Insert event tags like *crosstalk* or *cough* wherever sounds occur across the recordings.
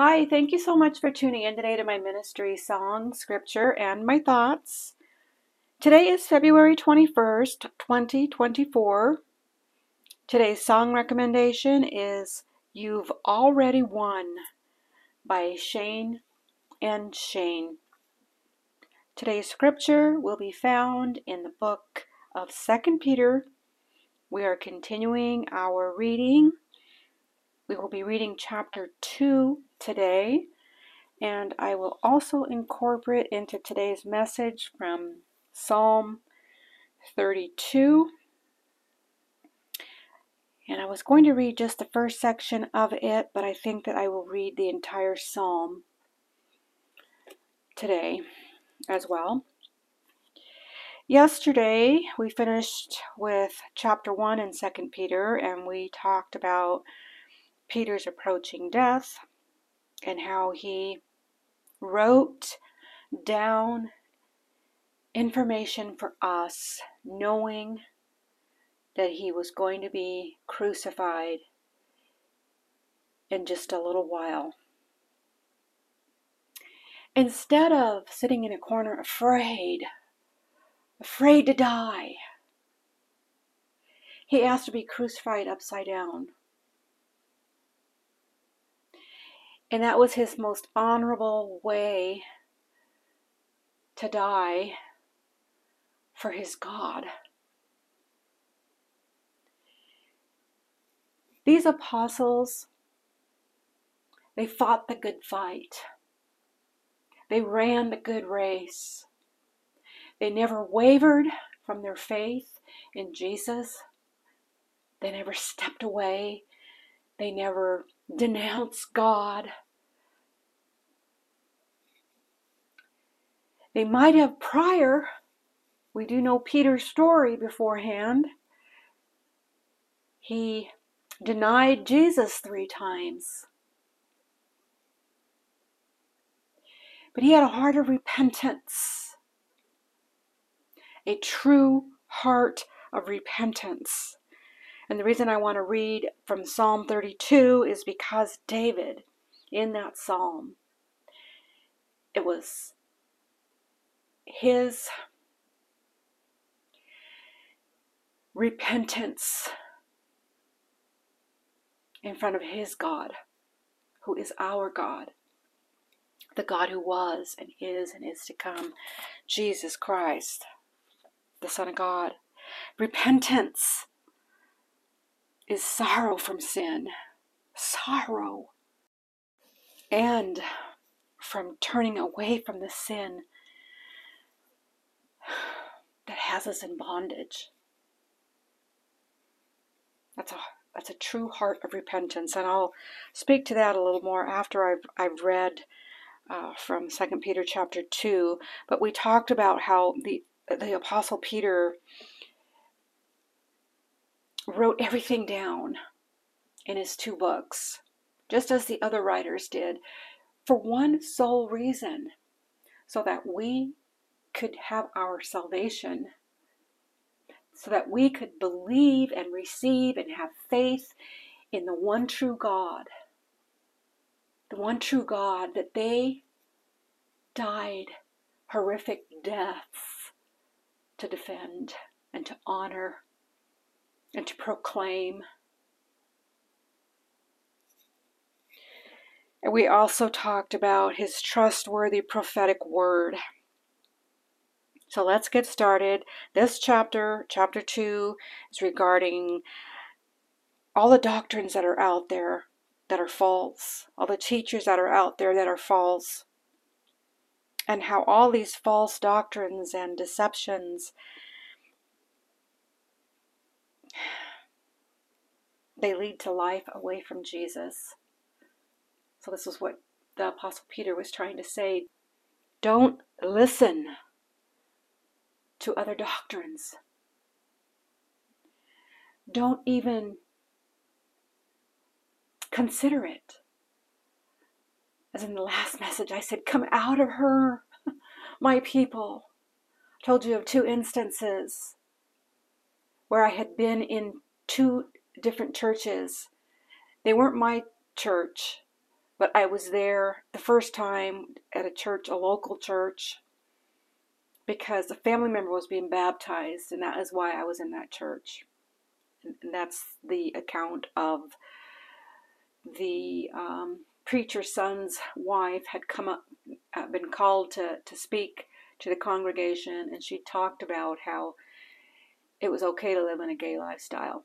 Hi, thank you so much for tuning in today to my ministry song, scripture, and my thoughts. Today is February 21st, 2024. Today's song recommendation is You've Already Won by Shane and Shane. Today's scripture will be found in the book of 2 Peter. We are continuing our reading. We will be reading chapter 2 today, and I will also incorporate into today's message from Psalm 32. And I was going to read just the first section of it, but I think that I will read the entire psalm today as well. Yesterday, we finished with chapter 1 in 2 Peter, and we talked about Peter's approaching death and how he wrote down information for us, knowing that he was going to be crucified in just a little while. Instead of sitting in a corner afraid, afraid to die, he asked to be crucified upside down. And that was his most honorable way to die for his God. These apostles, they fought the good fight. They ran the good race. They never wavered from their faith in Jesus. They never stepped away. They never denounce God. They might have prior, we do know Peter's story beforehand. He denied Jesus three times. But he had a heart of repentance, a true heart of repentance. And the reason I want to read from Psalm 32 is because David, in that psalm, it was his repentance in front of his God, who is our God, the God who was and is and is to come, Jesus Christ, the Son of God. Repentance is sorrow from sin, sorrow, and from turning away from the sin that has us in bondage. That's a that's a true heart of repentance, and I'll speak to that a little more after I've I've read uh, from Second Peter chapter two. But we talked about how the the apostle Peter wrote everything down in his two books, just as the other writers did, for one sole reason so that we could have our salvation, so that we could believe and receive and have faith in the one true God, the one true God that they died horrific deaths to defend and to honor and to proclaim. And we also talked about his trustworthy prophetic word. So let's get started. This chapter, chapter 2, is regarding all the doctrines that are out there that are false, all the teachers that are out there that are false, and how all these false doctrines and deceptions they lead to life away from Jesus. So, this is what the Apostle Peter was trying to say. Don't listen to other doctrines. Don't even consider it. As in the last message, I said, Come out of her, *laughs* my people. I told you of two instances where I had been in two different churches. They weren't my church, but I was there the first time at a church, a local church, because a family member was being baptized, and that is why I was in that church. And that's the account of the um, preacher's son's wife had come up, uh, been called to, to speak to the congregation, and she talked about how it was okay to live in a gay lifestyle.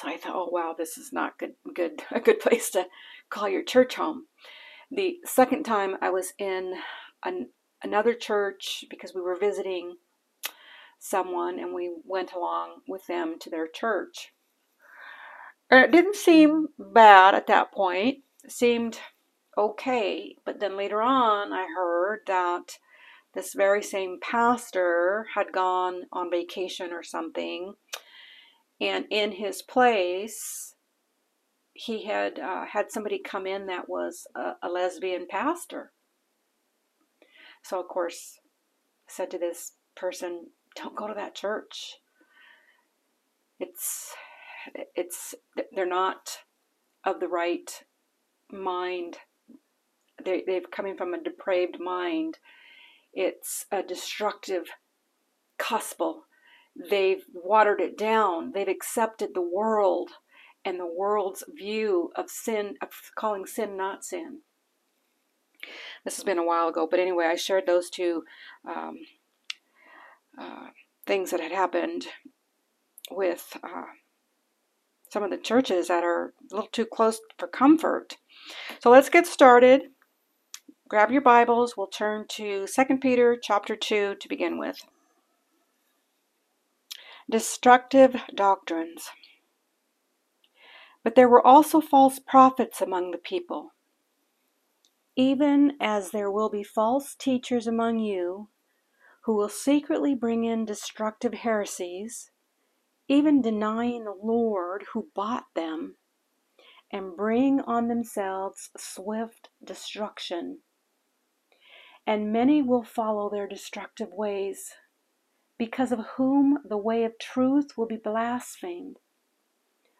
So I thought, oh wow, this is not good, good, *laughs* a good place to call your church home. The second time I was in an, another church because we were visiting someone and we went along with them to their church. And it didn't seem bad at that point. It seemed okay. But then later on, I heard that this very same pastor had gone on vacation or something. And in his place, he had uh, had somebody come in that was a, a lesbian pastor. So, of course, I said to this person, don't go to that church. It's, it's, they're not of the right mind. They, they've coming from a depraved mind. It's a destructive gospel. They've watered it down. They've accepted the world and the world's view of sin, of calling sin not sin. This has been a while ago, but anyway, I shared those two um, uh, things that had happened with uh, some of the churches that are a little too close for comfort. So let's get started. Grab your Bibles. We'll turn to 2 Peter chapter 2 to begin with. Destructive doctrines. But there were also false prophets among the people, even as there will be false teachers among you who will secretly bring in destructive heresies, even denying the Lord who bought them, and bring on themselves swift destruction. And many will follow their destructive ways, because of whom the way of truth will be blasphemed.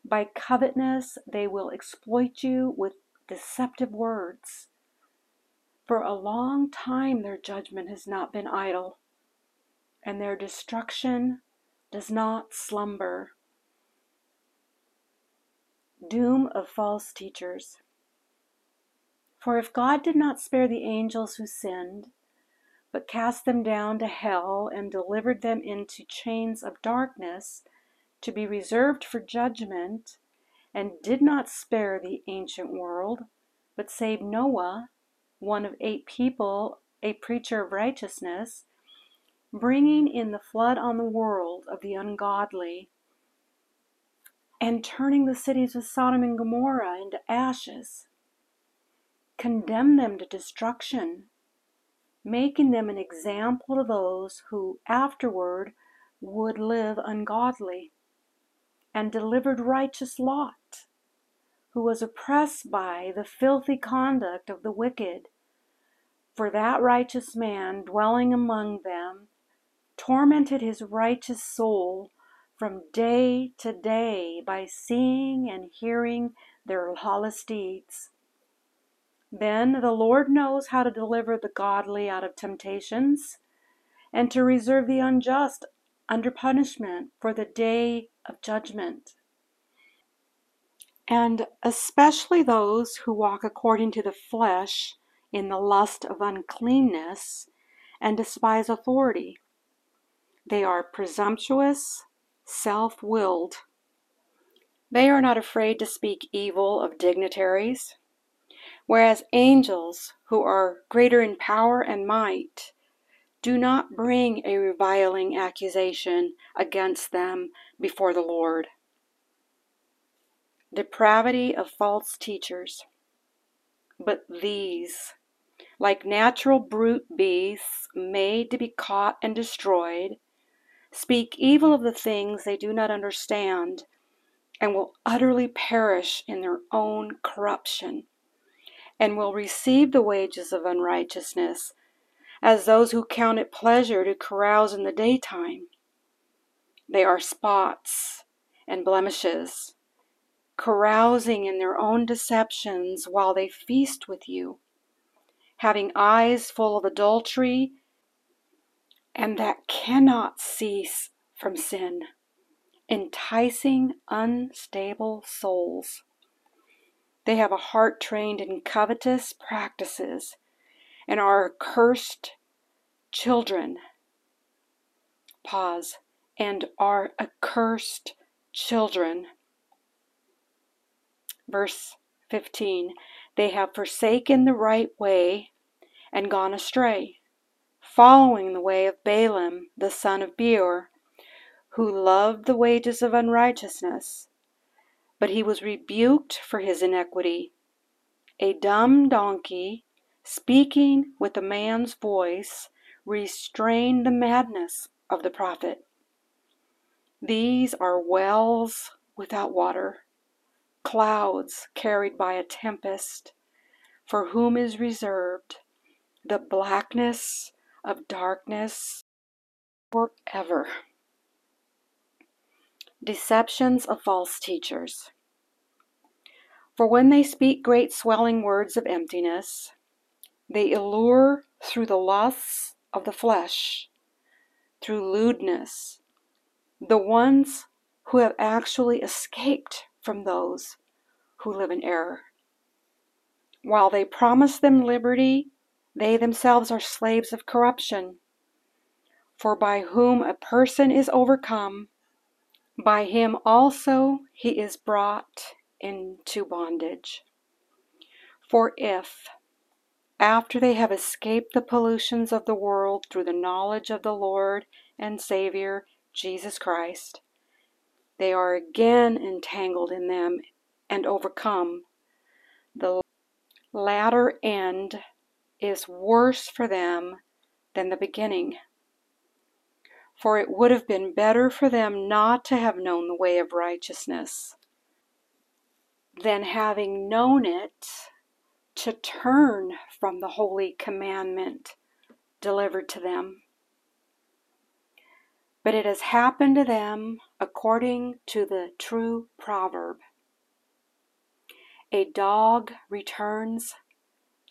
By covetousness they will exploit you with deceptive words. For a long time their judgment has not been idle and their destruction does not slumber. Doom of false teachers. For if God did not spare the angels who sinned, but cast them down to hell and delivered them into chains of darkness to be reserved for judgment, and did not spare the ancient world, but saved Noah, one of eight people, a preacher of righteousness, bringing in the flood on the world of the ungodly, and turning the cities of Sodom and Gomorrah into ashes, condemn them to destruction, making them an example to those who afterward would live ungodly, and delivered righteous Lot, who was oppressed by the filthy conduct of the wicked. For that righteous man dwelling among them tormented his righteous soul from day to day by seeing and hearing their lawless deeds. Then the Lord knows how to deliver the godly out of temptations and to reserve the unjust under punishment for the day of judgment. And especially those who walk according to the flesh in the lust of uncleanness and despise authority. They are presumptuous, self willed. They are not afraid to speak evil of dignitaries, whereas angels, who are greater in power and might, do not bring a reviling accusation against them before the Lord. Depravity of false teachers. But these, like natural brute beasts made to be caught and destroyed, speak evil of the things they do not understand, and will utterly perish in their own corruption, and will receive the wages of unrighteousness, as those who count it pleasure to carouse in the daytime. They are spots and blemishes, carousing in their own deceptions while they feast with you, having eyes full of adultery and that cannot cease from sin, enticing unstable souls. They have a heart trained in covetous practices and are accursed children. Pause. And are accursed children. Verse 15 They have forsaken the right way and gone astray, following the way of Balaam the son of Beor, who loved the wages of unrighteousness, but he was rebuked for his iniquity. A dumb donkey, speaking with a man's voice, restrained the madness of the prophet. These are wells without water clouds carried by a tempest, for whom is reserved the blackness of darkness forever. Deceptions of false teachers. For when they speak great swelling words of emptiness, they allure through the lusts of the flesh, through lewdness, the ones who have actually escaped from those who live in error. While they promise them liberty, they themselves are slaves of corruption. For by whom a person is overcome, by him also he is brought into bondage. For if, after they have escaped the pollutions of the world through the knowledge of the Lord and Savior Jesus Christ, they are again entangled in them and overcome. The latter end is worse for them than the beginning. For it would have been better for them not to have known the way of righteousness than having known it to turn from the holy commandment delivered to them. But it has happened to them according to the true proverb A dog returns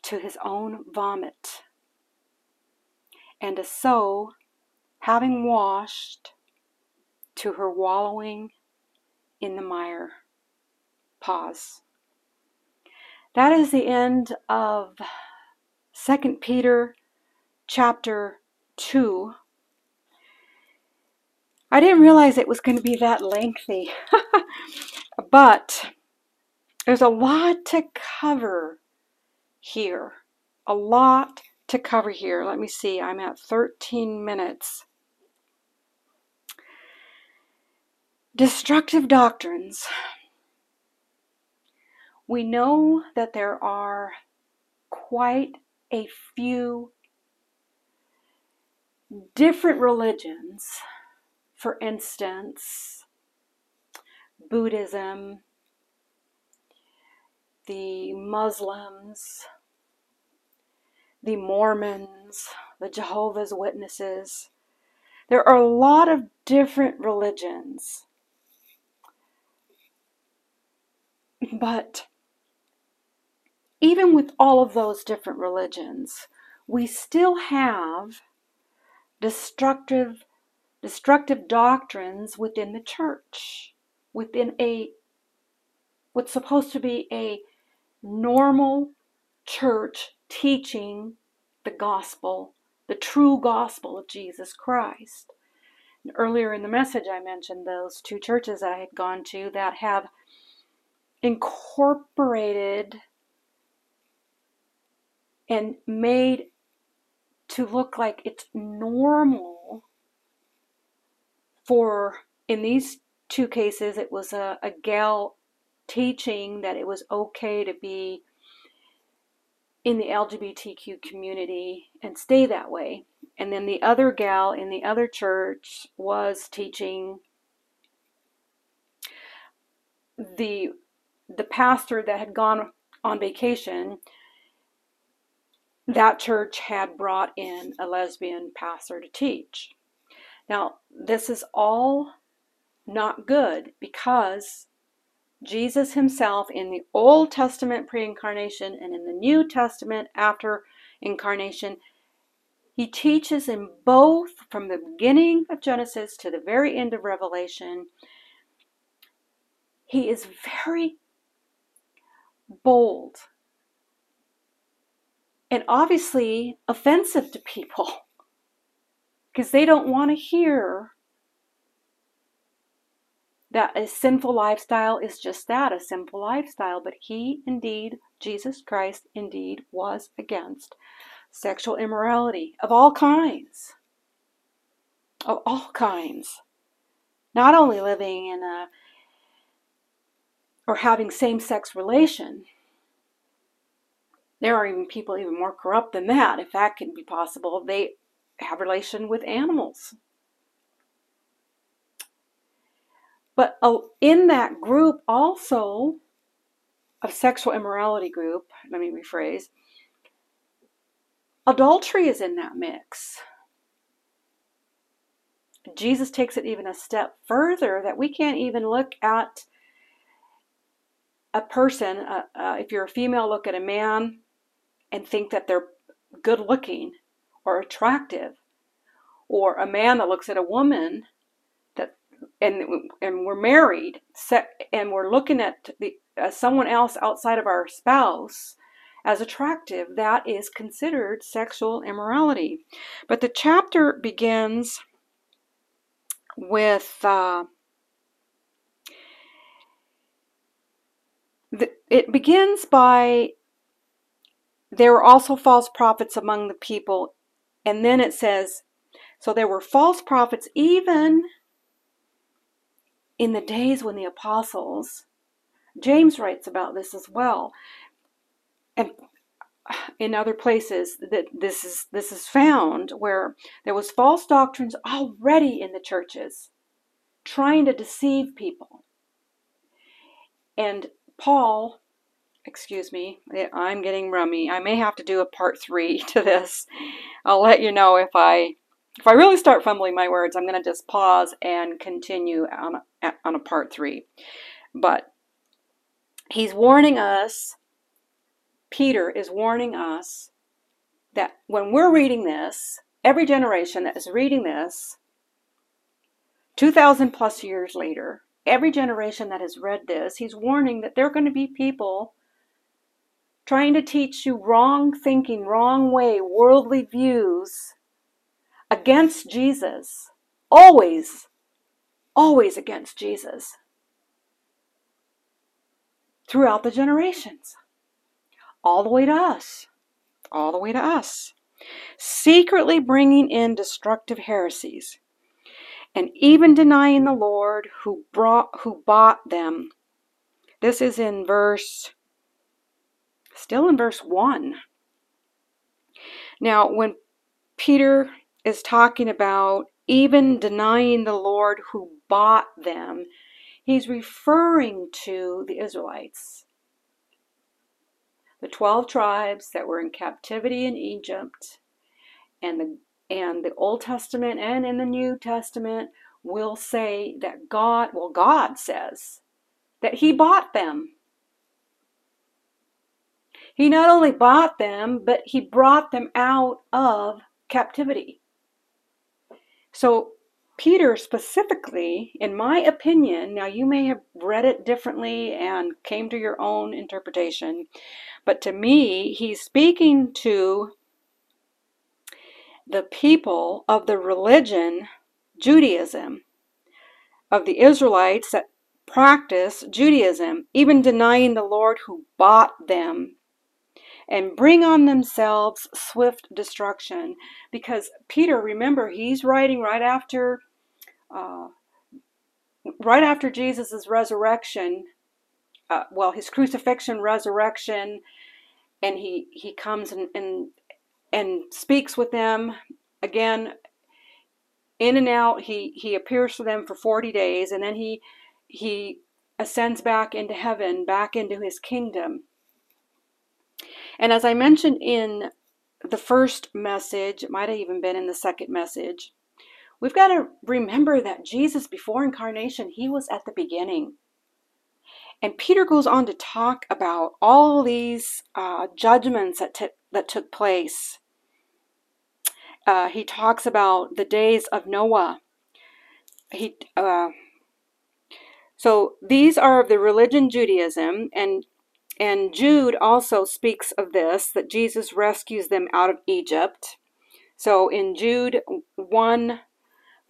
to his own vomit, and a sow, having washed, to her wallowing in the mire. Pause. That is the end of 2 Peter chapter 2 I didn't realize it was going to be that lengthy. *laughs* but there's a lot to cover here. A lot to cover here. Let me see. I'm at 13 minutes. Destructive doctrines. We know that there are quite a few different religions for instance, Buddhism, the Muslims, the Mormons, the Jehovah's Witnesses. There are a lot of different religions. But even with all of those different religions, we still have destructive destructive doctrines within the church, within a what's supposed to be a normal church teaching the gospel, the true gospel of Jesus Christ. And earlier in the message, I mentioned those two churches I had gone to that have incorporated and made to look like it's normal for in these two cases it was a, a gal teaching that it was okay to be in the LGBTQ community and stay that way. And then the other gal in the other church was teaching the the pastor that had gone on vacation that church had brought in a lesbian pastor to teach. Now, this is all not good because Jesus himself in the Old Testament pre incarnation and in the New Testament after incarnation. He teaches in both from the beginning of Genesis to the very end of Revelation. He is very bold and obviously offensive to people *laughs* because they don't want to hear that a sinful lifestyle is just that a sinful lifestyle. But he indeed, Jesus Christ indeed, was against sexual immorality of all kinds. Of all kinds. Not only living in a or having same sex relation. There are even people even more corrupt than that, if that can be possible. They have relation with animals. But uh, in that group also, of sexual immorality group, let me rephrase, adultery is in that mix. Jesus takes it even a step further that we can't even look at a person, uh, uh, if you're a female, look at a man and think that they're good looking or attractive, or a man that looks at a woman that and and we're married and we're looking at the uh, someone else outside of our spouse as attractive, that is considered sexual immorality. But the chapter begins with. Uh, it begins by there were also false prophets among the people. And then it says, so there were false prophets even in the days when the apostles, James writes about this as well. And uh, in other places that this is this is found where there was false doctrines already in the churches trying to deceive people. And Paul, excuse me, I'm getting rummy. I may have to do a part three *laughs* to this. I'll let you know if I if I really start fumbling my words. I'm going to just pause and continue on a, on a part three. But he's warning us. Peter is warning us that when we're reading this, every generation that is reading this, 2,000 plus years later, every generation that has read this, he's warning that there are going to be people trying to teach you wrong thinking, wrong way, worldly views against Jesus. Always, always against Jesus. Throughout the generations. All the way to us. All the way to us. Secretly bringing in destructive heresies and even denying the Lord who brought who bought them. This is in verse still in verse 1. Now, when Peter is talking about even denying the Lord who bought them, he's referring to the Israelites. The 12 tribes that were in captivity in Egypt and the and the Old Testament and in the New Testament will say that God, well, God says that He bought them. He not only bought them, but He brought them out of captivity. So, Peter specifically, in my opinion, now you may have read it differently and came to your own interpretation, but to me, he's speaking to the people of the religion Judaism, of the Israelites that practice Judaism, even denying the Lord who bought them, and bring on themselves swift destruction. Because Peter, remember, he's writing right after, uh, right after Jesus' resurrection, uh, well, his crucifixion, resurrection, and he he comes and, and and speaks with them. Again in and out he he appears to them for 40 days and then he he ascends back into heaven back into his kingdom. And as i mentioned in the first message it might have even been in the second message we've got to remember that jesus before incarnation he was at the beginning. And Peter goes on to talk about all these uh, judgments that, t- that took place. Uh, he talks about the days of Noah. He uh, so these are of the religion Judaism, and and Jude also speaks of this that Jesus rescues them out of Egypt. So in Jude 1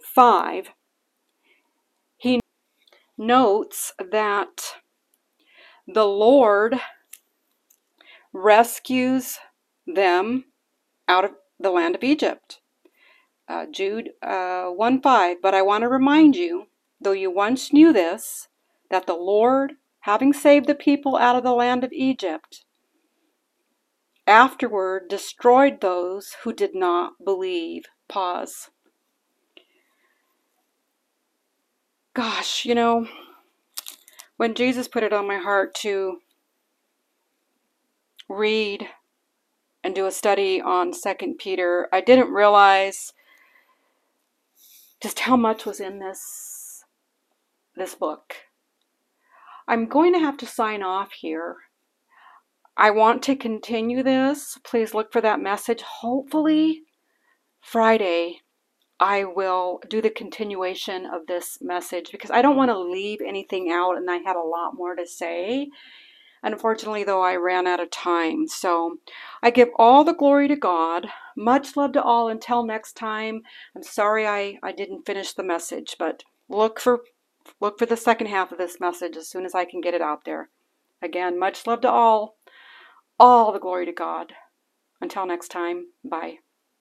5, he notes that the Lord rescues them out of the land of Egypt. Uh, Jude uh, 1 5. But I want to remind you, though you once knew this, that the Lord, having saved the people out of the land of Egypt, afterward destroyed those who did not believe. Pause. Gosh, you know, when Jesus put it on my heart to read and do a study on Second Peter, I didn't realize just how much was in this this book. I'm going to have to sign off here. I want to continue this. Please look for that message. Hopefully, Friday, I will do the continuation of this message because I don't want to leave anything out, and I had a lot more to say. Unfortunately, though, I ran out of time. So I give all the glory to God. Much love to all. Until next time, I'm sorry I, I didn't finish the message, but look for look for the second half of this message as soon as I can get it out there. Again, much love to all. All the glory to God. Until next time, bye.